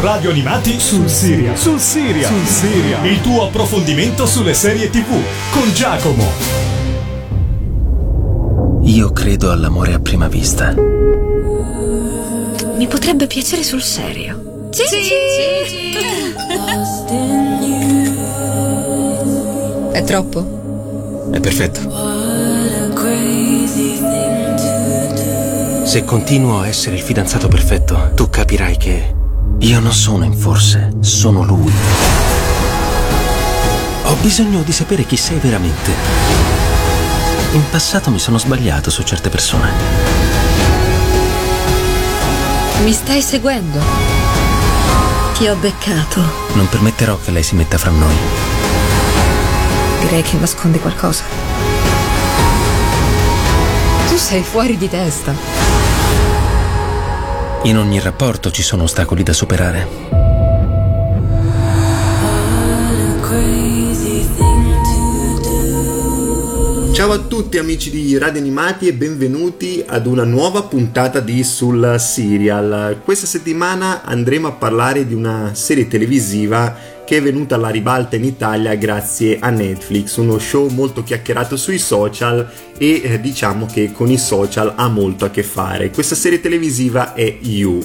Radio Animati sul Siria. Sul Siria. Sul Siria. Il tuo approfondimento sulle serie TV con Giacomo. Io credo all'amore a prima vista. Mi potrebbe piacere sul serio. Sì. È troppo? È perfetto. Se continuo a essere il fidanzato perfetto, tu capirai che io non sono in forse, sono lui. Ho bisogno di sapere chi sei veramente. In passato mi sono sbagliato su certe persone. Mi stai seguendo? Ti ho beccato. Non permetterò che lei si metta fra noi. Direi che nascondi qualcosa. Tu sei fuori di testa. In ogni rapporto ci sono ostacoli da superare. Ciao a tutti amici di Radio Animati e benvenuti ad una nuova puntata di Sul Serial. Questa settimana andremo a parlare di una serie televisiva che è venuta alla ribalta in Italia grazie a Netflix, uno show molto chiacchierato sui social e eh, diciamo che con i social ha molto a che fare. Questa serie televisiva è You.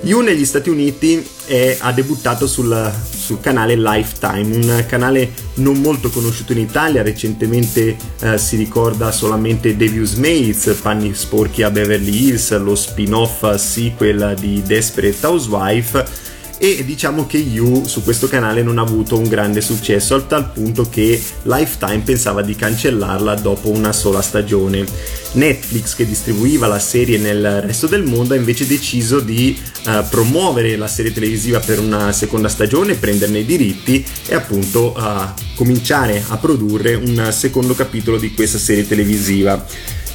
You negli Stati Uniti è, ha debuttato sul, sul, canale Lifetime, un canale non molto conosciuto in Italia, recentemente eh, si ricorda solamente Devious Mates, Panni sporchi a Beverly Hills, lo spin-off sequel di Desperate Housewife e diciamo che You su questo canale non ha avuto un grande successo al tal punto che Lifetime pensava di cancellarla dopo una sola stagione. Netflix che distribuiva la serie nel resto del mondo ha invece deciso di uh, promuovere la serie televisiva per una seconda stagione, prenderne i diritti e appunto uh, cominciare a produrre un secondo capitolo di questa serie televisiva.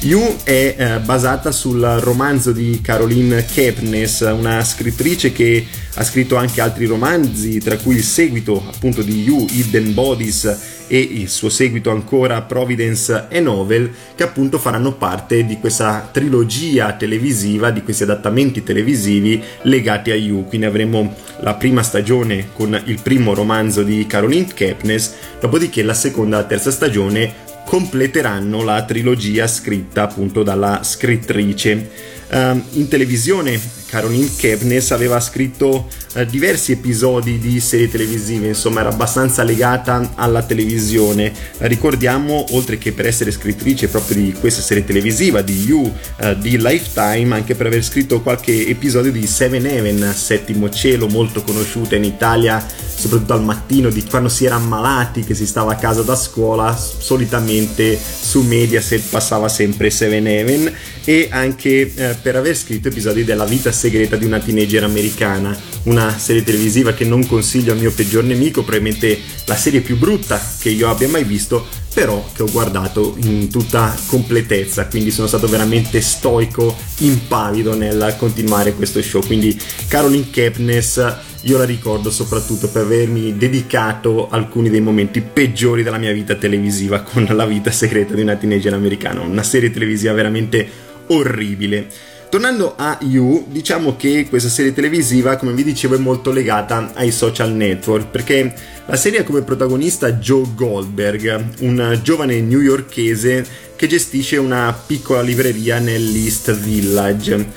You è eh, basata sul romanzo di Caroline Kepnes, una scrittrice che ha scritto anche altri romanzi, tra cui il seguito appunto di You, Hidden Bodies e il suo seguito ancora Providence e Novel, che appunto faranno parte di questa trilogia televisiva, di questi adattamenti televisivi legati a You. Quindi avremo la prima stagione con il primo romanzo di Caroline Kepnes, dopodiché la seconda e la terza stagione completeranno la trilogia scritta appunto dalla scrittrice. Uh, in televisione Caroline Kepnes aveva scritto uh, diversi episodi di serie televisive, insomma era abbastanza legata alla televisione. Uh, ricordiamo, oltre che per essere scrittrice proprio di questa serie televisiva, di You, eh, di Lifetime, anche per aver scritto qualche episodio di Seven Heaven, Settimo Cielo, molto conosciuta in Italia, soprattutto al mattino di quando si era ammalati, che si stava a casa da scuola, solitamente su Mediaset passava sempre Seven Heaven e anche eh, per aver scritto episodi della vita segreta di una teenager americana, una serie televisiva che non consiglio al mio peggior nemico, probabilmente la serie più brutta che io abbia mai visto, però che ho guardato in tutta completezza, quindi sono stato veramente stoico, impavido nel continuare questo show. Quindi Caroline Kepnes io la ricordo soprattutto per avermi dedicato alcuni dei momenti peggiori della mia vita televisiva con la vita segreta di una teenager americana, una serie televisiva veramente orribile. Tornando a You, diciamo che questa serie televisiva, come vi dicevo, è molto legata ai social network perché la serie ha come protagonista Joe Goldberg, un giovane newyorkese che gestisce una piccola libreria nell'East Village.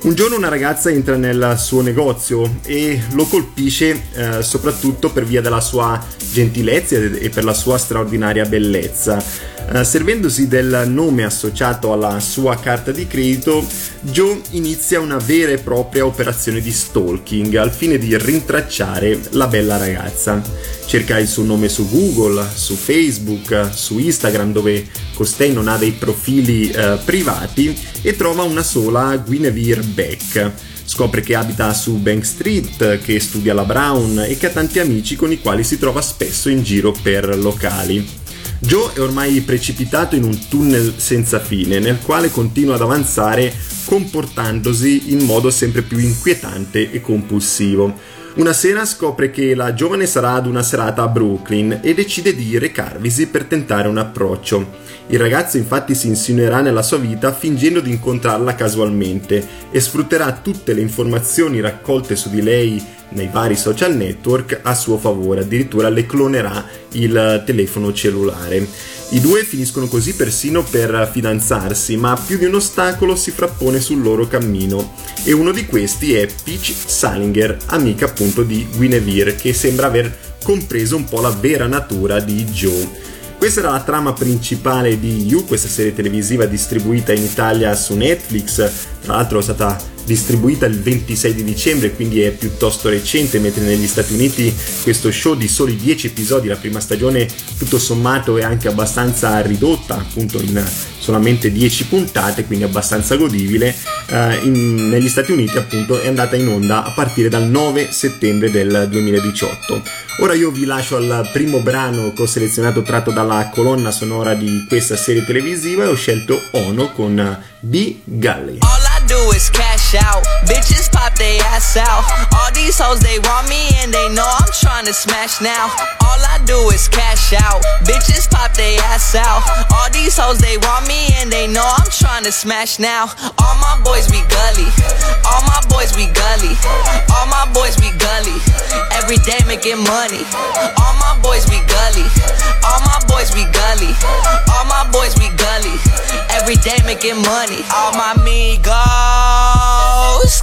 Un giorno una ragazza entra nel suo negozio e lo colpisce eh, soprattutto per via della sua gentilezza e per la sua straordinaria bellezza. Uh, servendosi del nome associato alla sua carta di credito, Joe inizia una vera e propria operazione di stalking al fine di rintracciare la bella ragazza. Cerca il suo nome su Google, su Facebook, su Instagram dove costei non ha dei profili uh, privati e trova una sola Guinevere Beck. Scopre che abita su Bank Street, che studia alla Brown e che ha tanti amici con i quali si trova spesso in giro per locali. Joe è ormai precipitato in un tunnel senza fine, nel quale continua ad avanzare comportandosi in modo sempre più inquietante e compulsivo. Una sera scopre che la giovane sarà ad una serata a Brooklyn e decide di recarvisi per tentare un approccio. Il ragazzo infatti si insinuerà nella sua vita fingendo di incontrarla casualmente e sfrutterà tutte le informazioni raccolte su di lei nei vari social network a suo favore, addirittura le clonerà il telefono cellulare. I due finiscono così persino per fidanzarsi, ma più di un ostacolo si frappone sul loro cammino e uno di questi è Peach Salinger, amica appunto di Guinevere, che sembra aver compreso un po' la vera natura di Joe. Questa era la trama principale di You, questa serie televisiva distribuita in Italia su Netflix, tra l'altro è stata distribuita il 26 di dicembre, quindi è piuttosto recente, mentre negli Stati Uniti questo show di soli 10 episodi, la prima stagione tutto sommato è anche abbastanza ridotta, appunto in solamente 10 puntate, quindi abbastanza godibile. Uh, in, negli Stati Uniti appunto è andata in onda a partire dal 9 settembre del 2018. Ora io vi lascio al primo brano che ho selezionato tratto dalla colonna sonora di questa serie televisiva e ho scelto Ono con B. Gully. do is cash out. Bitches pop they ass out. All these hoes, they want me and they know I'm trying to smash now. All I do is cash out. Bitches pop they ass out. All these hoes, they want me and they know I'm trying to smash now. All my boys be gully. All my boys be gully. All my boys be gully. Every day making money. All my boys be gully. All my boys be gully. All my boys be gully. Every day making money. All my amigos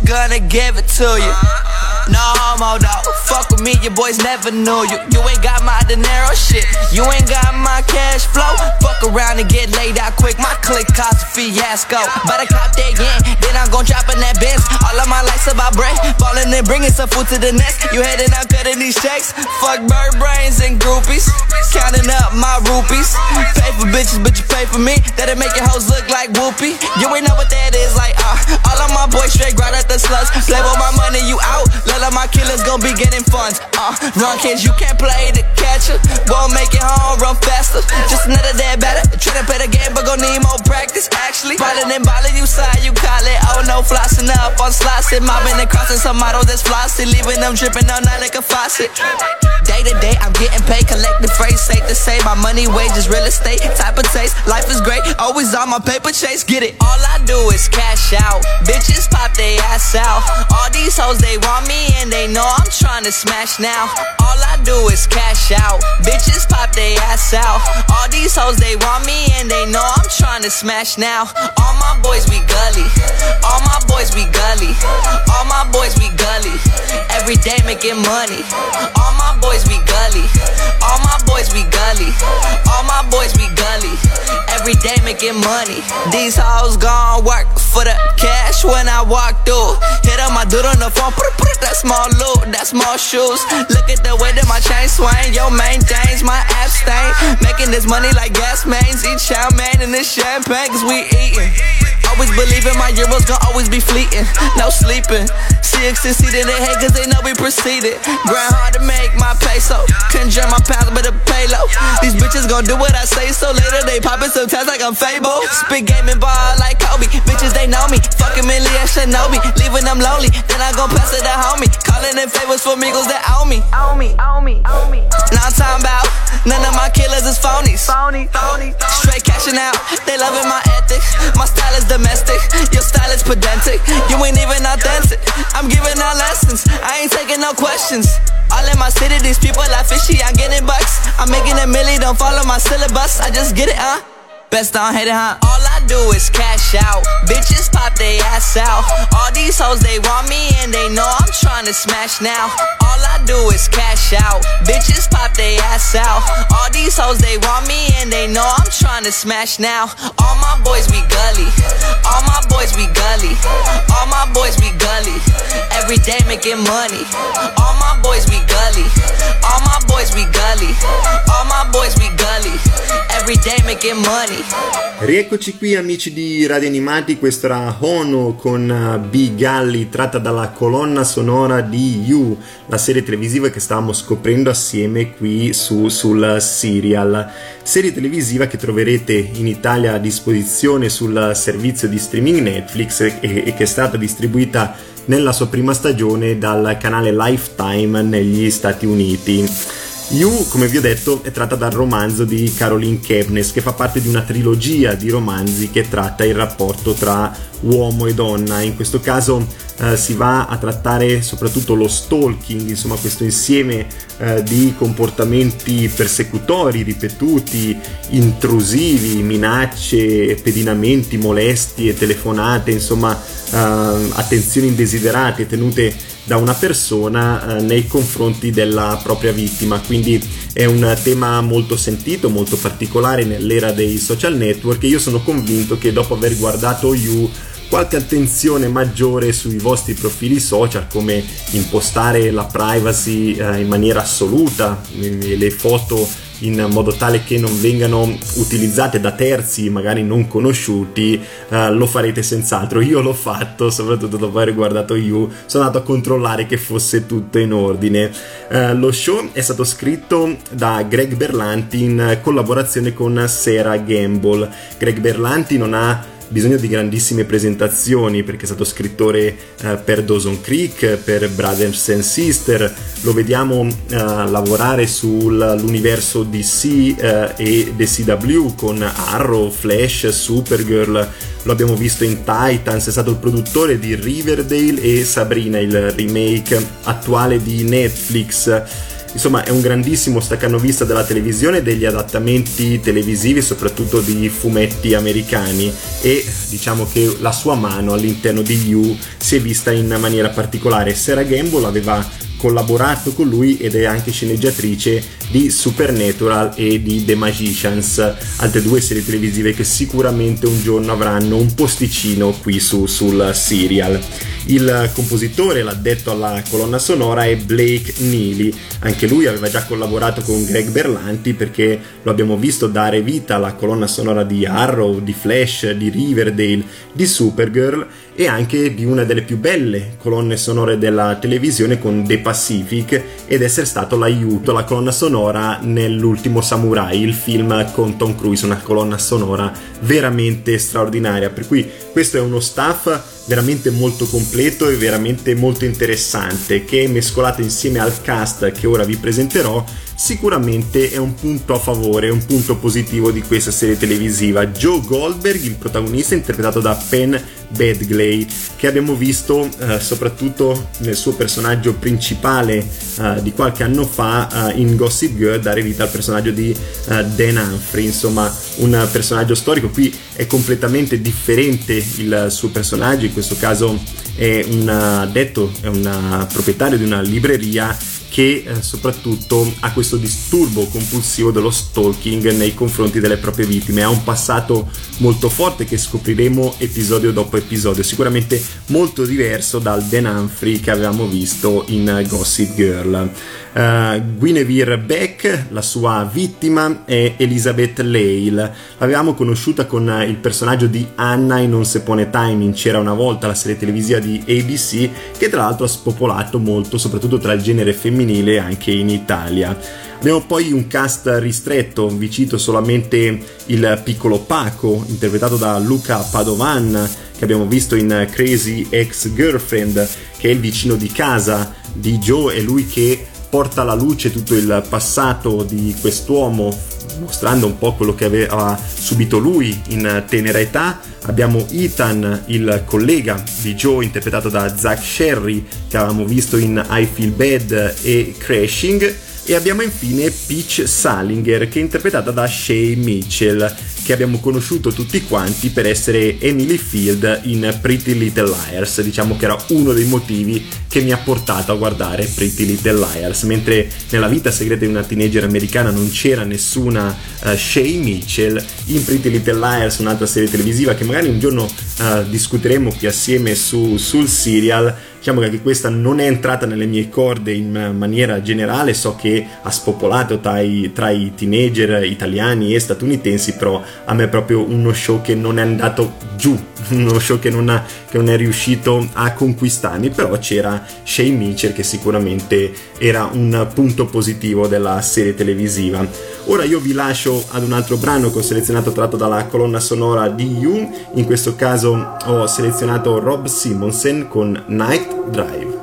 gonna give it to you. No homo though. Fuck with me, your boys never knew you. You ain't got my dinero shit. You ain't got my cash flow. Fuck around and get laid out quick. My click cost a fiasco. Better cop that yen, then I'm gon' drop in that Benz. All of my lights about bread. Ballin' and bringing some food to the nest. You heading out cutting these checks. Fuck bird brains and groupies. Counting up my rupees. Pay for bitches, but you pay for me. That'll make your hoes look like whoopee. You ain't know what that is like, uh. All of my boys straight right at the sluts. Play with my money, you out. All of my killers gon' be getting funds. Uh, run kids, you can't play the catcher. Won't make it home, run faster. Just another day better. Try to play the game, but gon' need more practice. Actually, ballin' and ballin', you side, you call it. Oh no, flossing up on slots. Mobbing and crossing some models that's flossy. Leaving them dripping all night like a faucet. Day to day, I'm getting paid, collecting freight. Safe to say, my money, wages, real estate, type of taste. Life is great, always on my paper chase. Get it. All I do is cash out. Bitches pop they ass out. All these hoes, they want me and they know I'm trying to smash now. All I do is cash out. Bitches pop they ass out. All these hoes, they want me and they know I'm trying to smash now. All my boys be gully. All my boys be gully. All my boys be gully. Every day making money. All my boys be gully. All my boys be gully. All my boys be gully. Every day making money. These hoes gon' work for the cash when I walk through. Hit up my dude on the phone. That small loot, that small shoes. Look at the way that my chain swing. Yo, main things, my abstain. Making this money like gas mains. Eat chow mein and this champagne, cause we eatin'. Always believing my euros gon' always be fleeting. No sleeping. CX succeeded in head cause they know we proceeded. Grind hard to make my peso. Conjure my pounds with a payload. These bitches gon' do what I say so later they poppin' sometimes like I'm Fable. Spit gaming ball like Kobe. Bitches they know me. Fucking Millie and Shinobi. Leaving them lonely. Then I gon' pass it to homie. Calling in favors for amigos that owe me. Owe me, owe me, owe me. Now I'm talking about none of my killers is phonies. Phony, phony, Straight cashing out. They loving my ethics. My style is domestic. Your style is pedantic. You ain't even authentic. I'm giving out lessons. I ain't taking no questions. All in my city, these people are fishy. I'm getting bucks. I'm making a milli, don't follow my syllabus. I just get it, huh? Best on hit it, huh? All I do is cash out. Bitches pop they ass out. All these hoes, they want me and they know I'm trying to smash now. All I do is cash out. Bitches pop they ass out. All these hoes, they want me and they know I'm trying to smash now. All my boys be gully. All my boys be gully. All my boys be gully. Every day making money. All my boys be gully. All my boys be gully. All my boys be gully. Every day making money. Rieccoci qui amici di Radio Animati, questo era Hono con uh, B. Galli tratta dalla colonna sonora di You, la serie televisiva che stavamo scoprendo assieme qui su, sul Serial. Serie televisiva che troverete in Italia a disposizione sul servizio di streaming Netflix e, e che è stata distribuita nella sua prima stagione dal canale Lifetime negli Stati Uniti. You, come vi ho detto, è tratta dal romanzo di Caroline Kepnes, che fa parte di una trilogia di romanzi che tratta il rapporto tra uomo e donna. In questo caso eh, si va a trattare soprattutto lo stalking, insomma questo insieme eh, di comportamenti persecutori, ripetuti, intrusivi, minacce, pedinamenti, molestie, telefonate, insomma eh, attenzioni indesiderate tenute da una persona eh, nei confronti della propria vittima. Quindi è un tema molto sentito, molto particolare nell'era dei social network e io sono convinto che dopo aver guardato You qualche attenzione maggiore sui vostri profili social come impostare la privacy eh, in maniera assoluta, le foto in modo tale che non vengano utilizzate da terzi magari non conosciuti, eh, lo farete senz'altro. Io l'ho fatto, soprattutto dopo aver guardato You, sono andato a controllare che fosse tutto in ordine. Eh, lo show è stato scritto da Greg Berlanti in collaborazione con Sarah Gamble. Greg Berlanti non ha bisogno di grandissime presentazioni perché è stato scrittore eh, per Dawson Creek, per Brothers and Sister, lo vediamo eh, lavorare sull'universo DC eh, e DCW con Arrow, Flash, Supergirl, lo abbiamo visto in Titans, è stato il produttore di Riverdale e Sabrina, il remake attuale di Netflix Insomma, è un grandissimo staccanovista della televisione degli adattamenti televisivi, soprattutto di fumetti americani e diciamo che la sua mano all'interno di You si è vista in maniera particolare. Sarah Gamble aveva collaborato con lui ed è anche sceneggiatrice di Supernatural e di The Magicians, altre due serie televisive che sicuramente un giorno avranno un posticino qui su, sul serial. Il compositore, l'addetto alla colonna sonora, è Blake Neely. Anche lui aveva già collaborato con Greg Berlanti perché lo abbiamo visto dare vita alla colonna sonora di Arrow, di Flash, di Riverdale, di Supergirl e anche di una delle più belle colonne sonore della televisione con The Pacific ed essere stato l'aiuto, la colonna sonora nell'ultimo Samurai, il film con Tom Cruise, una colonna sonora veramente straordinaria. Per cui questo è uno staff veramente molto completo e veramente molto interessante che mescolato insieme al cast che ora vi presenterò sicuramente è un punto a favore, un punto positivo di questa serie televisiva. Joe Goldberg, il protagonista interpretato da Penn Badgley, che abbiamo visto eh, soprattutto nel suo personaggio principale eh, di qualche anno fa eh, in Gossip Girl, dare vita al personaggio di eh, Dan Humphrey, insomma un personaggio storico. Qui è completamente differente il suo personaggio, in questo caso è un addetto, è un proprietario di una libreria che eh, soprattutto ha questo disturbo compulsivo dello stalking nei confronti delle proprie vittime. Ha un passato molto forte che scopriremo episodio dopo episodio, sicuramente molto diverso dal Dan Humphrey che avevamo visto in Gossip Girl. Uh, Guinevere Beck, la sua vittima è Elizabeth Lale. L'avevamo conosciuta con il personaggio di Anna in Non Sepone Time C'era una volta la serie televisiva di ABC che tra l'altro ha spopolato molto, soprattutto tra il genere femminile anche in Italia. Abbiamo poi un cast ristretto, vi cito solamente il piccolo Paco, interpretato da Luca Padovan, che abbiamo visto in Crazy Ex Girlfriend, che è il vicino di casa di Joe, è lui che porta alla luce tutto il passato di quest'uomo, mostrando un po' quello che aveva subito lui in tenera età. Abbiamo Ethan, il collega di Joe, interpretato da Zach Sherry, che avevamo visto in I Feel Bad e Crashing. E abbiamo infine Peach Salinger, che è interpretata da Shay Mitchell, che abbiamo conosciuto tutti quanti per essere Emily Field in Pretty Little Liars. Diciamo che era uno dei motivi che mi ha portato a guardare Pretty Little Liars, mentre nella vita segreta di una teenager americana non c'era nessuna uh, Shay Mitchell, in Pretty Little Liars, un'altra serie televisiva che magari un giorno uh, discuteremo qui assieme su, sul serial, Diciamo che questa non è entrata nelle mie corde in maniera generale, so che ha spopolato tra i, tra i teenager italiani e statunitensi, però a me è proprio uno show che non è andato giù, uno show che non, ha, che non è riuscito a conquistarmi, però c'era Shay Mitchell che sicuramente era un punto positivo della serie televisiva. Ora io vi lascio ad un altro brano che ho selezionato tratto dalla colonna sonora di You, in questo caso ho selezionato Rob Simonsen con Night Drive.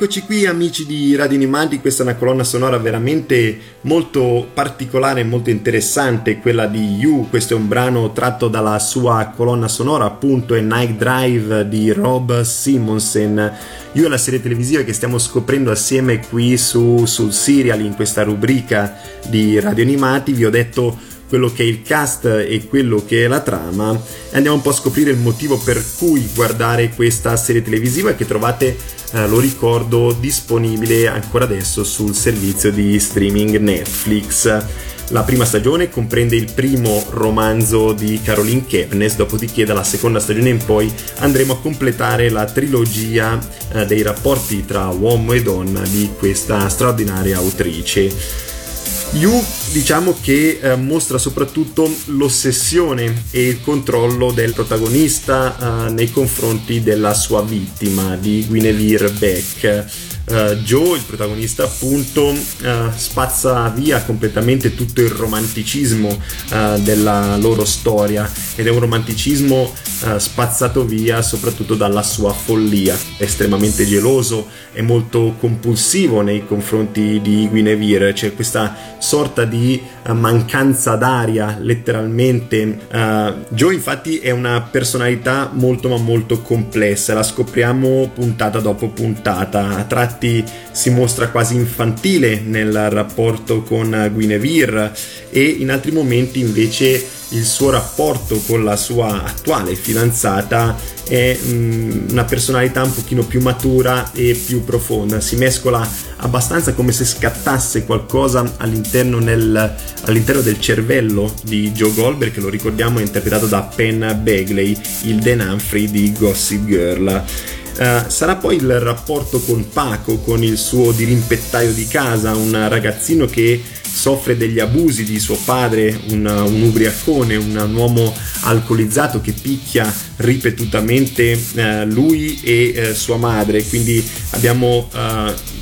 Eccoci qui amici di Radio Animati, questa è una colonna sonora veramente molto particolare e molto interessante, quella di You, questo è un brano tratto dalla sua colonna sonora appunto è Night Drive di Rob Simonsen. You è la serie televisiva che stiamo scoprendo assieme qui su, sul Serial in questa rubrica di Radio Animati, vi ho detto quello che è il cast e quello che è la trama e andiamo un po' a scoprire il motivo per cui guardare questa serie televisiva che trovate eh, lo ricordo disponibile ancora adesso sul servizio di streaming Netflix la prima stagione comprende il primo romanzo di Caroline Kepnes, dopodiché dalla seconda stagione in poi andremo a completare la trilogia eh, dei rapporti tra uomo e donna di questa straordinaria autrice. Yu diciamo che eh, mostra soprattutto l'ossessione e il controllo del protagonista eh, nei confronti della sua vittima di Guinevere Beck uh, Joe, il protagonista appunto, uh, spazza via completamente tutto il romanticismo uh, della loro storia ed è un romanticismo spazzato via soprattutto dalla sua follia. È estremamente geloso, è molto compulsivo nei confronti di Guinevere, c'è questa sorta di mancanza d'aria letteralmente. Joe infatti è una personalità molto ma molto complessa, la scopriamo puntata dopo puntata, a tratti si mostra quasi infantile nel rapporto con Guinevere e in altri momenti invece il suo rapporto con la sua attuale fidanzata è mm, una personalità un pochino più matura e più profonda, si mescola abbastanza come se scattasse qualcosa all'interno, nel, all'interno del cervello di Joe Goldberg, che lo ricordiamo è interpretato da Penn Bagley, il Dan Humphrey di Gossip Girl. Uh, sarà poi il rapporto con Paco, con il suo dirimpettaio di casa, un ragazzino che soffre degli abusi di suo padre, un, un ubriacone, un, uomo alcolizzato che picchia ripetutamente uh, lui e uh, sua madre. Quindi abbiamo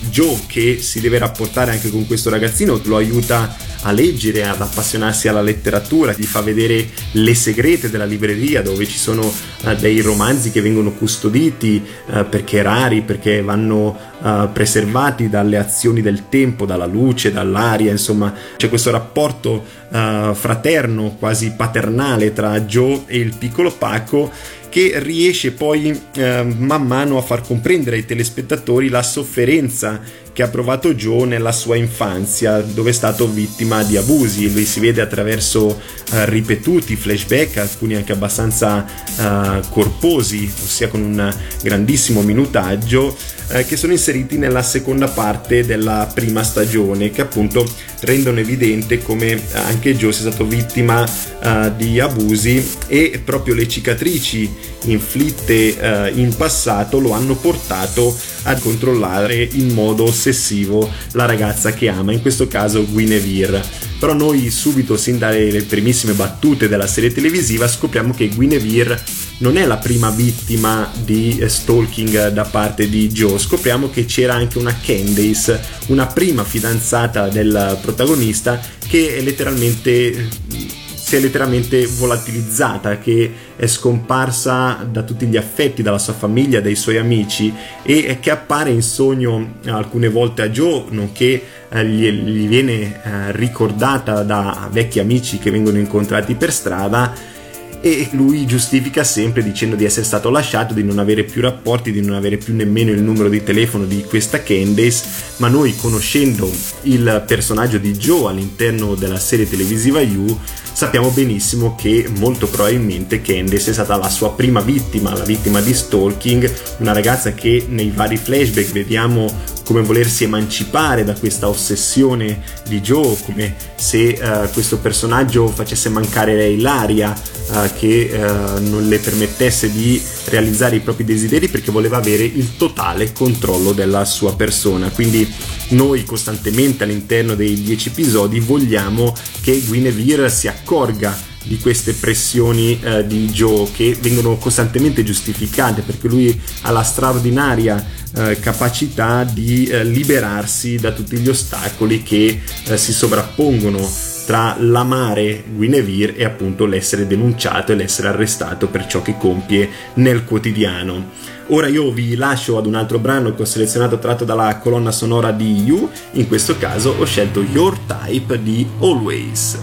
Joe che si deve rapportare anche con questo ragazzino, lo aiuta a leggere, ad appassionarsi alla letteratura, gli fa vedere le segrete della libreria dove ci sono uh, dei romanzi che vengono custoditi uh, perché rari, perché vanno uh, preservati dalle azioni del tempo, dalla luce, dall'aria, insomma c'è questo rapporto fraterno, quasi paternale tra Joe e il piccolo Paco che riesce poi eh, man mano a far comprendere ai telespettatori la sofferenza che ha provato Joe nella sua infanzia, dove è stato vittima di abusi. Lui si vede attraverso eh, ripetuti flashback, alcuni anche abbastanza eh, corposi, ossia con un grandissimo minutaggio, eh, che sono inseriti nella seconda parte della prima stagione, che appunto rendono evidente come anche Joe sia stato vittima eh, di abusi e proprio le cicatrici inflitte eh, in passato lo hanno portato a controllare in modo ossessivo la ragazza che ama, in questo caso Guinevere. Però noi subito, sin dalle primissime battute della serie televisiva, scopriamo che Guinevere non è la prima vittima di stalking da parte di Joe. Scopriamo che c'era anche una Candace, una prima fidanzata del protagonista, che è letteralmente si è letteralmente volatilizzata, che è scomparsa da tutti gli affetti, dalla sua famiglia, dai suoi amici e che appare in sogno alcune volte a Joe, nonché eh, gli, gli, viene eh, ricordata da vecchi amici che vengono incontrati per strada e lui giustifica sempre dicendo di essere stato lasciato, di non avere più rapporti, di non avere più nemmeno il numero di telefono di questa Candace, ma noi conoscendo il personaggio di Joe all'interno della serie televisiva You sappiamo benissimo che molto probabilmente Candace è stata la sua prima vittima, la vittima di stalking, una ragazza che nei vari flashback vediamo come volersi emancipare da questa ossessione di Joe, come se uh, questo personaggio facesse mancare lei l'aria, uh, che uh, non le permettesse di realizzare i propri desideri perché voleva avere il totale controllo della sua persona. Quindi noi costantemente all'interno dei dieci episodi vogliamo che Guinevere si accorga di queste pressioni eh, di Joe che vengono costantemente giustificate perché lui ha la straordinaria eh, capacità di eh, liberarsi da tutti gli ostacoli che eh, si sovrappongono tra l'amare Guinevere e appunto l'essere denunciato e l'essere arrestato per ciò che compie nel quotidiano. Ora io vi lascio ad un altro brano che ho selezionato tratto dalla colonna sonora di You, in questo caso ho scelto Your Type di Always.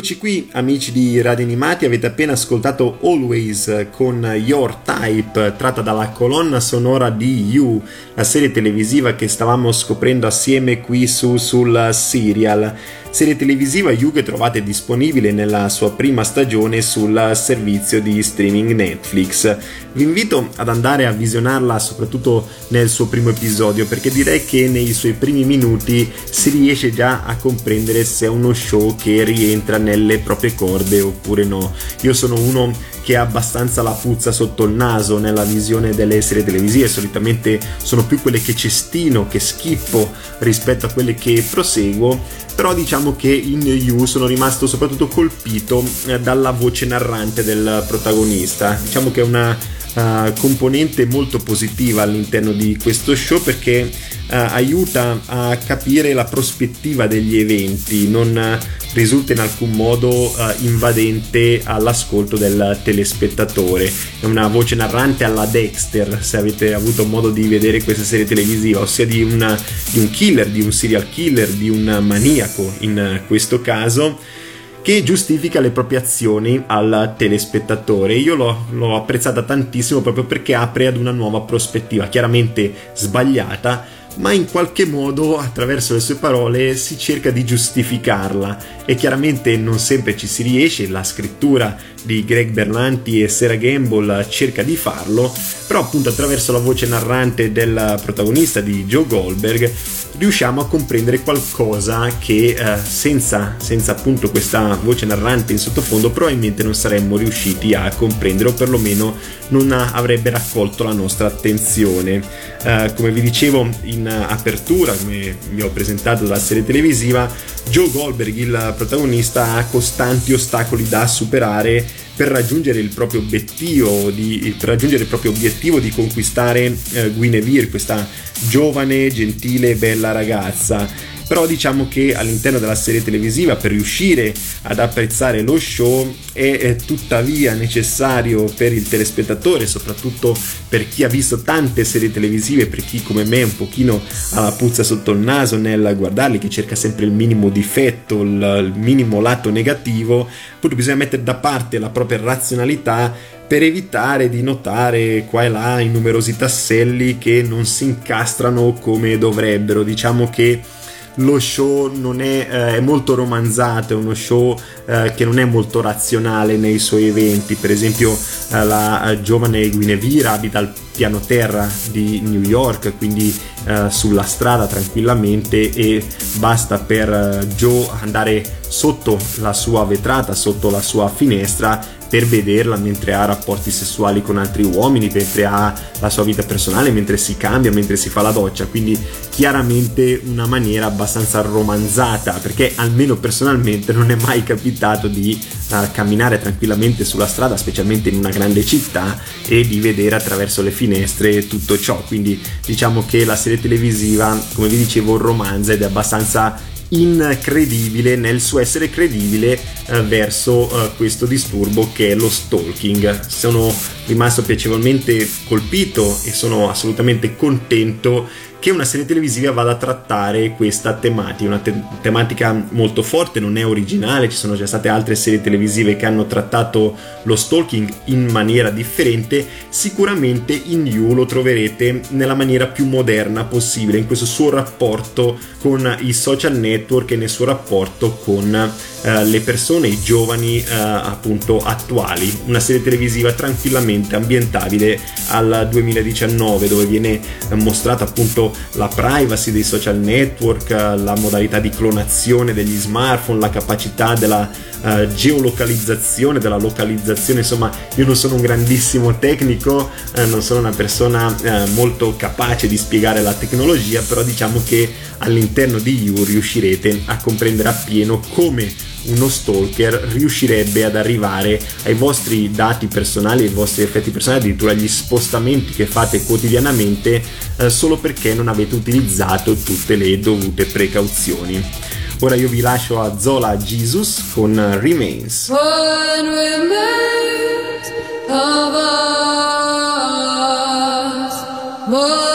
Rieccoci qui amici di Radio Animati, avete appena ascoltato Always con Your Type tratta dalla colonna sonora di You, la serie televisiva che stavamo scoprendo assieme qui su sul serial serie televisiva You che trovate disponibile nella sua prima stagione sul servizio di streaming Netflix. Vi invito ad andare a visionarla soprattutto nel suo primo episodio perché direi che nei suoi primi minuti si riesce già a comprendere se è uno show che rientra nelle proprie corde oppure no. Io sono uno che ha abbastanza la puzza sotto il naso nella visione delle serie televisive, solitamente sono più quelle che cestino, che schippo rispetto a quelle che proseguo, però diciamo che in You sono rimasto soprattutto colpito eh, dalla voce narrante del protagonista, diciamo che è una uh, componente molto positiva all'interno di questo show perché uh, aiuta a capire la prospettiva degli eventi, non risulta in alcun modo invadente all'ascolto del telespettatore. È una voce narrante alla Dexter, se avete avuto modo di vedere questa serie televisiva, ossia di, una, di un killer, di un serial killer, di un maniaco in questo caso che giustifica le proprie azioni al telespettatore. Io l'ho, l'ho, apprezzata tantissimo proprio perché apre ad una nuova prospettiva, chiaramente sbagliata, ma in qualche modo attraverso le sue parole si cerca di giustificarla e chiaramente non sempre ci si riesce, la scrittura di Greg Berlanti e Sarah Gamble cerca di farlo, però appunto attraverso la voce narrante del protagonista di Joe Goldberg riusciamo a comprendere qualcosa che eh, senza, senza appunto questa voce narrante in sottofondo probabilmente non saremmo riusciti a comprendere o perlomeno non avrebbe raccolto la nostra attenzione. Eh, come vi dicevo in apertura, come vi ho presentato dalla serie televisiva, Joe Goldberg, il protagonista, ha costanti ostacoli da superare per raggiungere il proprio obiettivo di, il proprio obiettivo di conquistare eh, Guinevere, questa giovane, gentile e bella ragazza però diciamo che all'interno della serie televisiva per riuscire ad apprezzare lo show è, è tuttavia necessario per il telespettatore, soprattutto per chi ha visto tante serie televisive, per chi come me un pochino ha la puzza sotto il naso nel guardarli, che cerca sempre il minimo difetto, il, il minimo lato negativo, appunto bisogna mettere da parte la propria razionalità per evitare di notare qua e là i numerosi tasselli che non si incastrano come dovrebbero. Diciamo che lo show non è, eh, è molto romanzato, è uno show eh, che non è molto razionale nei suoi eventi. Per esempio, eh, la eh, giovane Guinevere abita al piano terra di New York, quindi eh, sulla strada tranquillamente e basta per eh, Joe andare sotto la sua vetrata, sotto la sua finestra per vederla mentre ha rapporti sessuali con altri uomini, mentre ha la sua vita personale, mentre si cambia, mentre si fa la doccia, quindi chiaramente una maniera abbastanza romanzata, perché almeno personalmente non è mai capitato di uh, camminare tranquillamente sulla strada, specialmente in una grande città, e di vedere attraverso le finestre tutto ciò, quindi diciamo che la serie televisiva, come vi dicevo, romanza ed è abbastanza incredibile nel suo essere credibile eh, verso eh, questo disturbo che è lo stalking. Sono rimasto piacevolmente colpito e sono assolutamente contento che una serie televisiva vada a trattare questa tematica, una te- tematica molto forte, non è originale, ci sono già state altre serie televisive che hanno trattato lo stalking in maniera differente, sicuramente in You lo troverete nella maniera più moderna possibile, in questo suo rapporto con i social network e nel suo rapporto con eh, le persone, i giovani eh, appunto attuali, una serie televisiva tranquillamente ambientabile al 2019 dove viene mostrata appunto la privacy dei social network, la modalità di clonazione degli smartphone, la capacità della uh, geolocalizzazione, della localizzazione, insomma io non sono un grandissimo tecnico, uh, non sono una persona uh, molto capace di spiegare la tecnologia, però diciamo che all'interno di You riuscirete a comprendere appieno come uno stalker riuscirebbe ad arrivare ai vostri dati personali, ai vostri effetti personali, addirittura agli spostamenti che fate quotidianamente eh, solo perché non avete utilizzato tutte le dovute precauzioni. Ora io vi lascio a Zola Jesus con Remains. What remains of us? What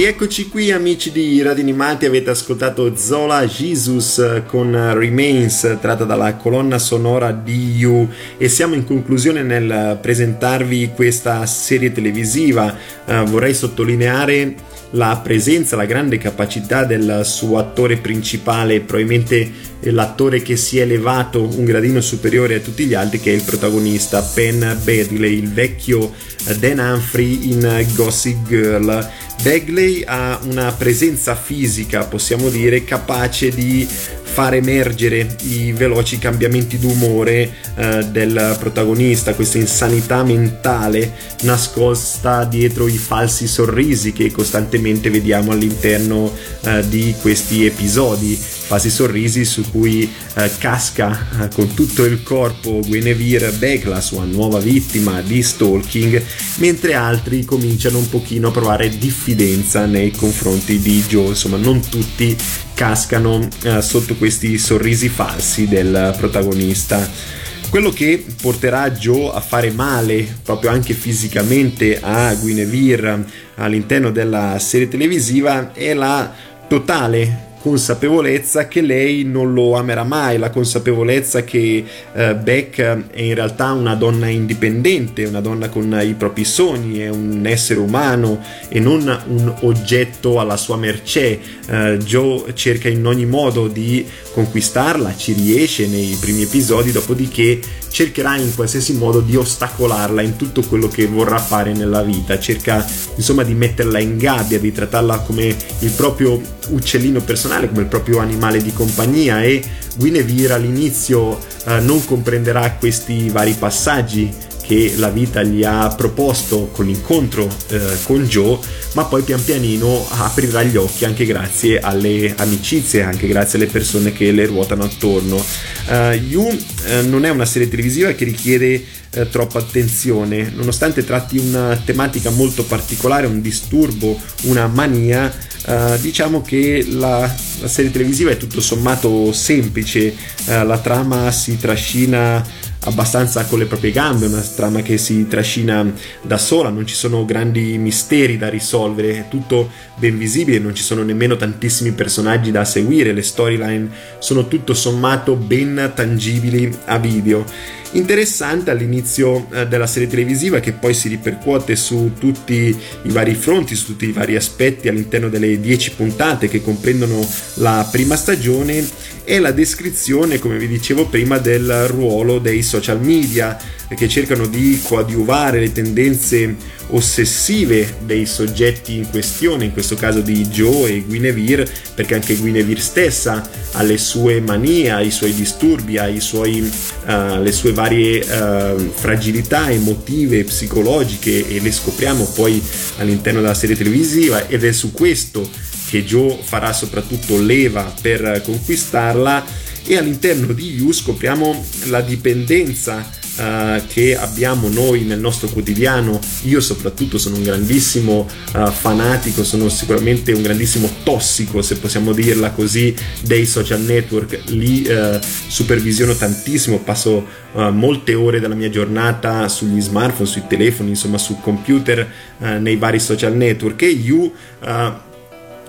Rieccoci qui amici di Radio Animati, avete ascoltato Zola Jesus con Remains tratta dalla colonna sonora di You e siamo in conclusione nel presentarvi questa serie televisiva. Uh, vorrei sottolineare la presenza, la grande capacità del suo attore principale, probabilmente l'attore che si è elevato un gradino superiore a tutti gli altri, che è il protagonista Penn Badley, il vecchio Dan Humphrey in Gossip Girl. Bagley ha una presenza fisica, possiamo dire, capace di far emergere i veloci cambiamenti d'umore eh, del protagonista, questa insanità mentale nascosta dietro i falsi sorrisi che costantemente vediamo all'interno eh, di questi episodi, falsi sorrisi su cui eh, casca eh, con tutto il corpo Guinevere Beck, la sua nuova vittima di stalking, mentre altri cominciano un pochino a provare diffidenza nei confronti di Joe, insomma non tutti cascano eh, sotto questi sorrisi falsi del protagonista. Quello che porterà Joe a fare male proprio anche fisicamente a Guinevere all'interno della serie televisiva è la totale consapevolezza che lei non lo amerà mai, la consapevolezza che eh, Beck è in realtà una donna indipendente, una donna con i propri sogni, è un essere umano e non un oggetto alla sua mercé. Eh, Joe cerca in ogni modo di conquistarla, ci riesce nei primi episodi, dopodiché cercherà in qualsiasi modo di ostacolarla in tutto quello che vorrà fare nella vita, cerca insomma di metterla in gabbia, di trattarla come il proprio uccellino personale, come il proprio animale di compagnia e Guinevere all'inizio eh, non comprenderà questi vari passaggi che la vita gli ha proposto con l'incontro eh, con Joe, ma poi pian pianino aprirà gli occhi anche grazie alle amicizie, anche grazie alle persone che le ruotano attorno. Uh, you uh, non è una serie televisiva che richiede uh, troppa attenzione, nonostante tratti una tematica molto particolare, un disturbo, una mania. diciamo che la, la, serie televisiva è tutto sommato semplice, la trama si trascina abbastanza con le proprie gambe, una trama che si trascina da sola, non ci sono grandi misteri da risolvere, è tutto ben visibile, non ci sono nemmeno tantissimi personaggi da seguire, le storyline sono tutto sommato ben tangibili a video. Interessante all'inizio eh, della serie televisiva che poi si ripercuote su tutti i vari fronti, su tutti i vari aspetti all'interno delle 10 puntate che comprendono la prima stagione è la descrizione, come vi dicevo prima, del ruolo dei social media che cercano di coadiuvare le tendenze ossessive dei soggetti in questione, in questo caso di Joe e Guinevere, perché anche Guinevere stessa ha le sue manie, i suoi disturbi, ha i suoi, uh, le sue varie uh, fragilità emotive, psicologiche e le scopriamo poi all'interno della serie televisiva ed è su questo che Joe farà soprattutto leva per conquistarla e all'interno di You scopriamo la dipendenza uh, che abbiamo noi nel nostro quotidiano. Io soprattutto sono un grandissimo uh, fanatico, sono sicuramente un grandissimo tossico, se possiamo dirla così, dei social network. Li uh, supervisiono tantissimo, passo molte ore della mia giornata sugli smartphone, sui telefoni, insomma sul computer, nei vari social network e You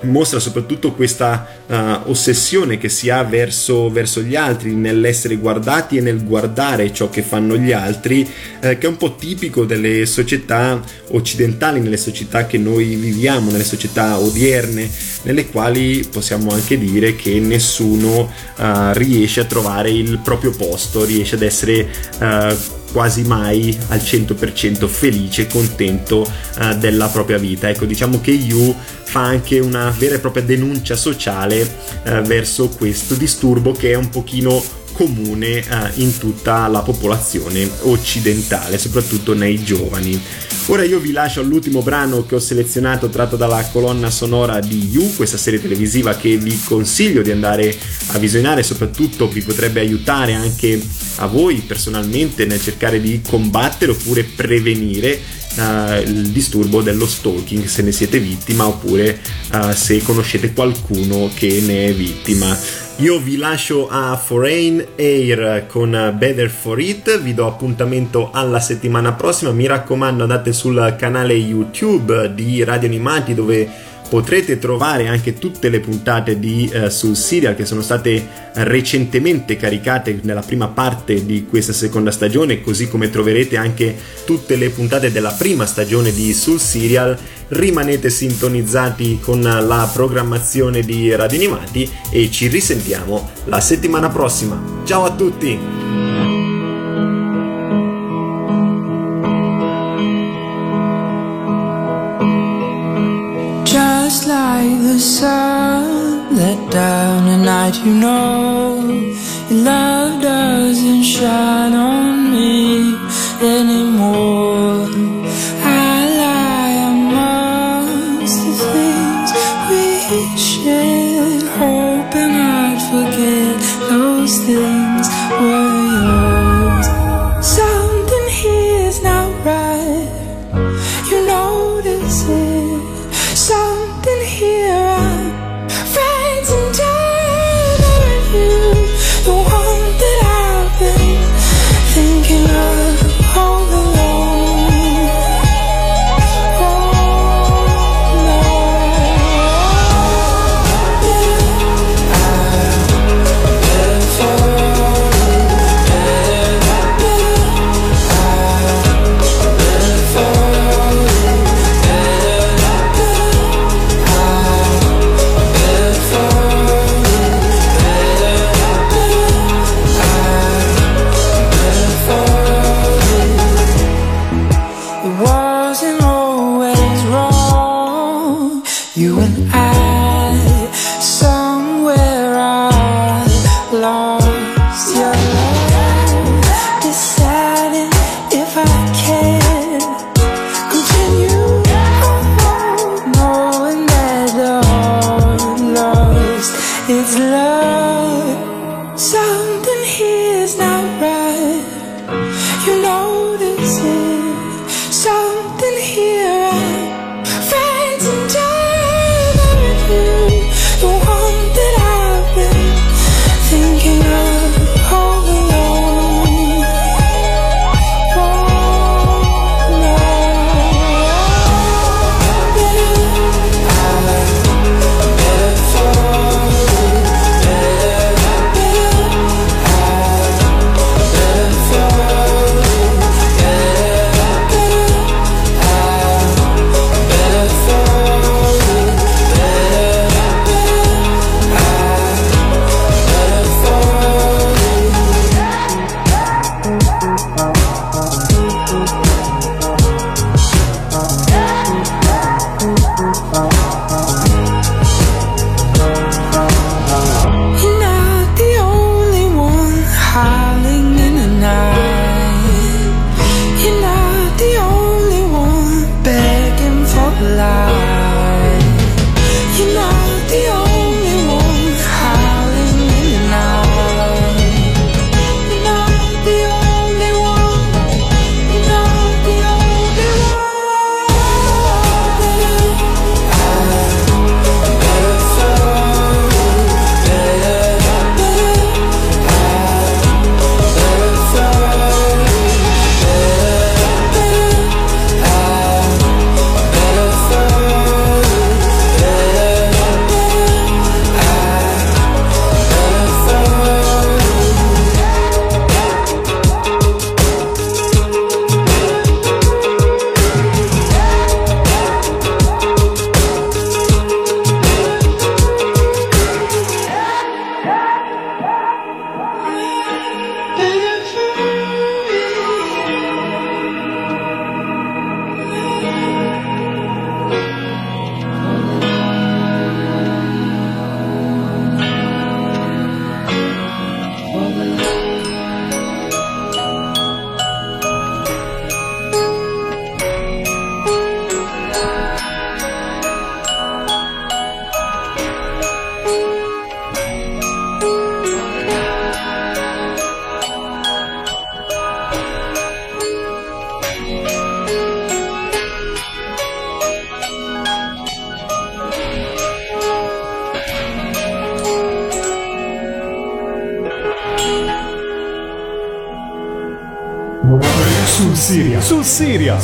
mostra soprattutto questa uh, ossessione che si ha verso, verso, gli altri, nell'essere guardati e nel guardare ciò che fanno gli altri, eh, che è un po' tipico delle società occidentali, nelle società che noi viviamo, nelle società odierne, nelle quali possiamo anche dire che nessuno uh, riesce a trovare il proprio posto, riesce ad essere uh, quasi mai al 100% felice e contento uh, della propria vita. Ecco, diciamo che You fa anche una vera e propria denuncia sociale uh, verso questo disturbo che è un pochino comune uh, in tutta la popolazione occidentale, soprattutto nei giovani. Ora io vi lascio all'ultimo brano che ho selezionato tratto dalla colonna sonora di You, questa serie televisiva che vi consiglio di andare a visionare, soprattutto vi potrebbe aiutare anche a voi personalmente nel cercare di combattere oppure prevenire uh, il disturbo dello stalking se ne siete vittima oppure uh, se conoscete qualcuno che ne è vittima. Io vi lascio a Foreign Air con Better For It, vi do appuntamento alla settimana prossima, mi raccomando andate sul canale YouTube di Radio Animati dove potrete trovare anche tutte le puntate di uh, sul serial che sono state recentemente caricate nella prima parte di questa seconda stagione, così come troverete anche tutte le puntate della prima stagione di sul serial. Rimanete sintonizzati con la programmazione di Radio Animati e ci risentiamo la settimana prossima. Ciao a tutti! The sun let down at night You know. Your love doesn't shine on me anymore